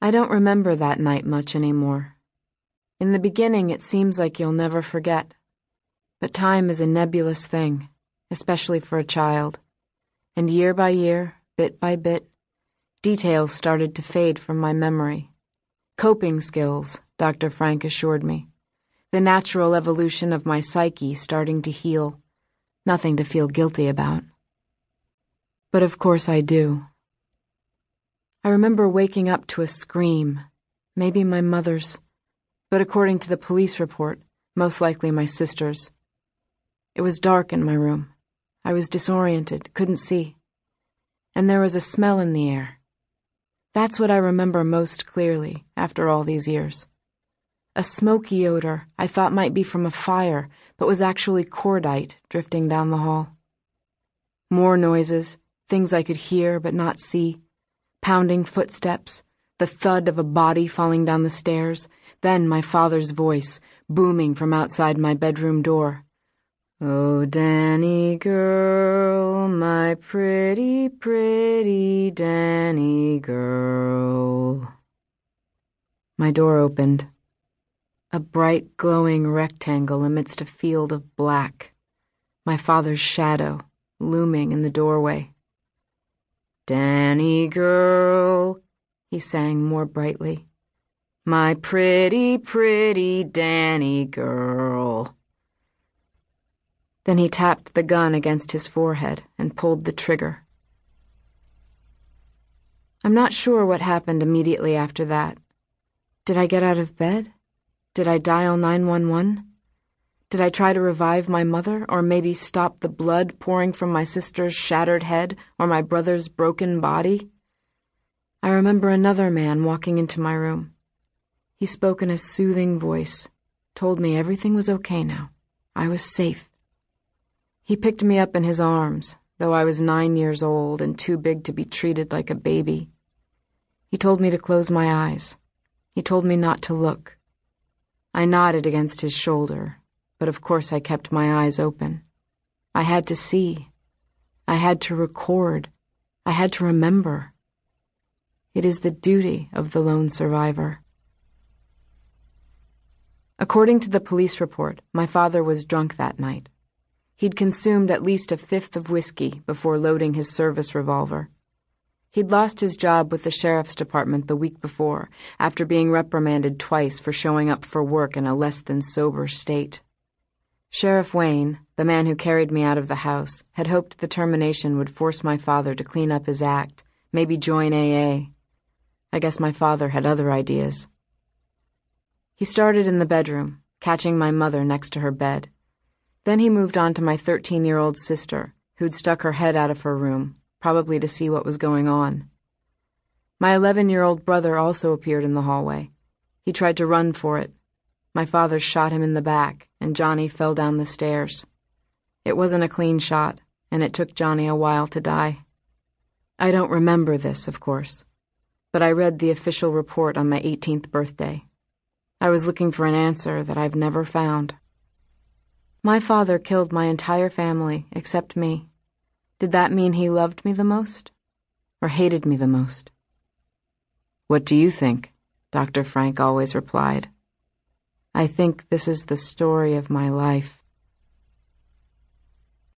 I don't remember that night much anymore. In the beginning, it seems like you'll never forget. But time is a nebulous thing, especially for a child. And year by year, bit by bit, details started to fade from my memory. Coping skills, Dr. Frank assured me. The natural evolution of my psyche starting to heal. Nothing to feel guilty about. But of course I do. I remember waking up to a scream, maybe my mother's, but according to the police report, most likely my sister's. It was dark in my room. I was disoriented, couldn't see. And there was a smell in the air. That's what I remember most clearly after all these years. A smoky odor I thought might be from a fire, but was actually cordite drifting down the hall. More noises, things I could hear but not see pounding footsteps, the thud of a body falling down the stairs, then my father's voice, booming from outside my bedroom door. Oh, Danny girl, my pretty, pretty Danny girl. My door opened. A bright, glowing rectangle amidst a field of black. My father's shadow, looming in the doorway. Danny girl, he sang more brightly. My pretty, pretty Danny girl. Then he tapped the gun against his forehead and pulled the trigger. I'm not sure what happened immediately after that. Did I get out of bed? Did I dial 911? Did I try to revive my mother, or maybe stop the blood pouring from my sister's shattered head or my brother's broken body? I remember another man walking into my room. He spoke in a soothing voice, told me everything was okay now. I was safe. He picked me up in his arms, though I was nine years old and too big to be treated like a baby. He told me to close my eyes. He told me not to look. I nodded against his shoulder, but of course I kept my eyes open. I had to see. I had to record. I had to remember. It is the duty of the lone survivor. According to the police report, my father was drunk that night. He'd consumed at least a fifth of whiskey before loading his service revolver. He'd lost his job with the sheriff's department the week before after being reprimanded twice for showing up for work in a less than sober state. Sheriff Wayne, the man who carried me out of the house, had hoped the termination would force my father to clean up his act, maybe join AA. I guess my father had other ideas. He started in the bedroom, catching my mother next to her bed. Then he moved on to my 13 year old sister, who'd stuck her head out of her room, probably to see what was going on. My 11 year old brother also appeared in the hallway. He tried to run for it, my father shot him in the back, and Johnny fell down the stairs. It wasn't a clean shot, and it took Johnny a while to die. I don't remember this, of course, but I read the official report on my 18th birthday. I was looking for an answer that I've never found. My father killed my entire family except me. Did that mean he loved me the most? Or hated me the most? What do you think? Dr. Frank always replied. I think this is the story of my life.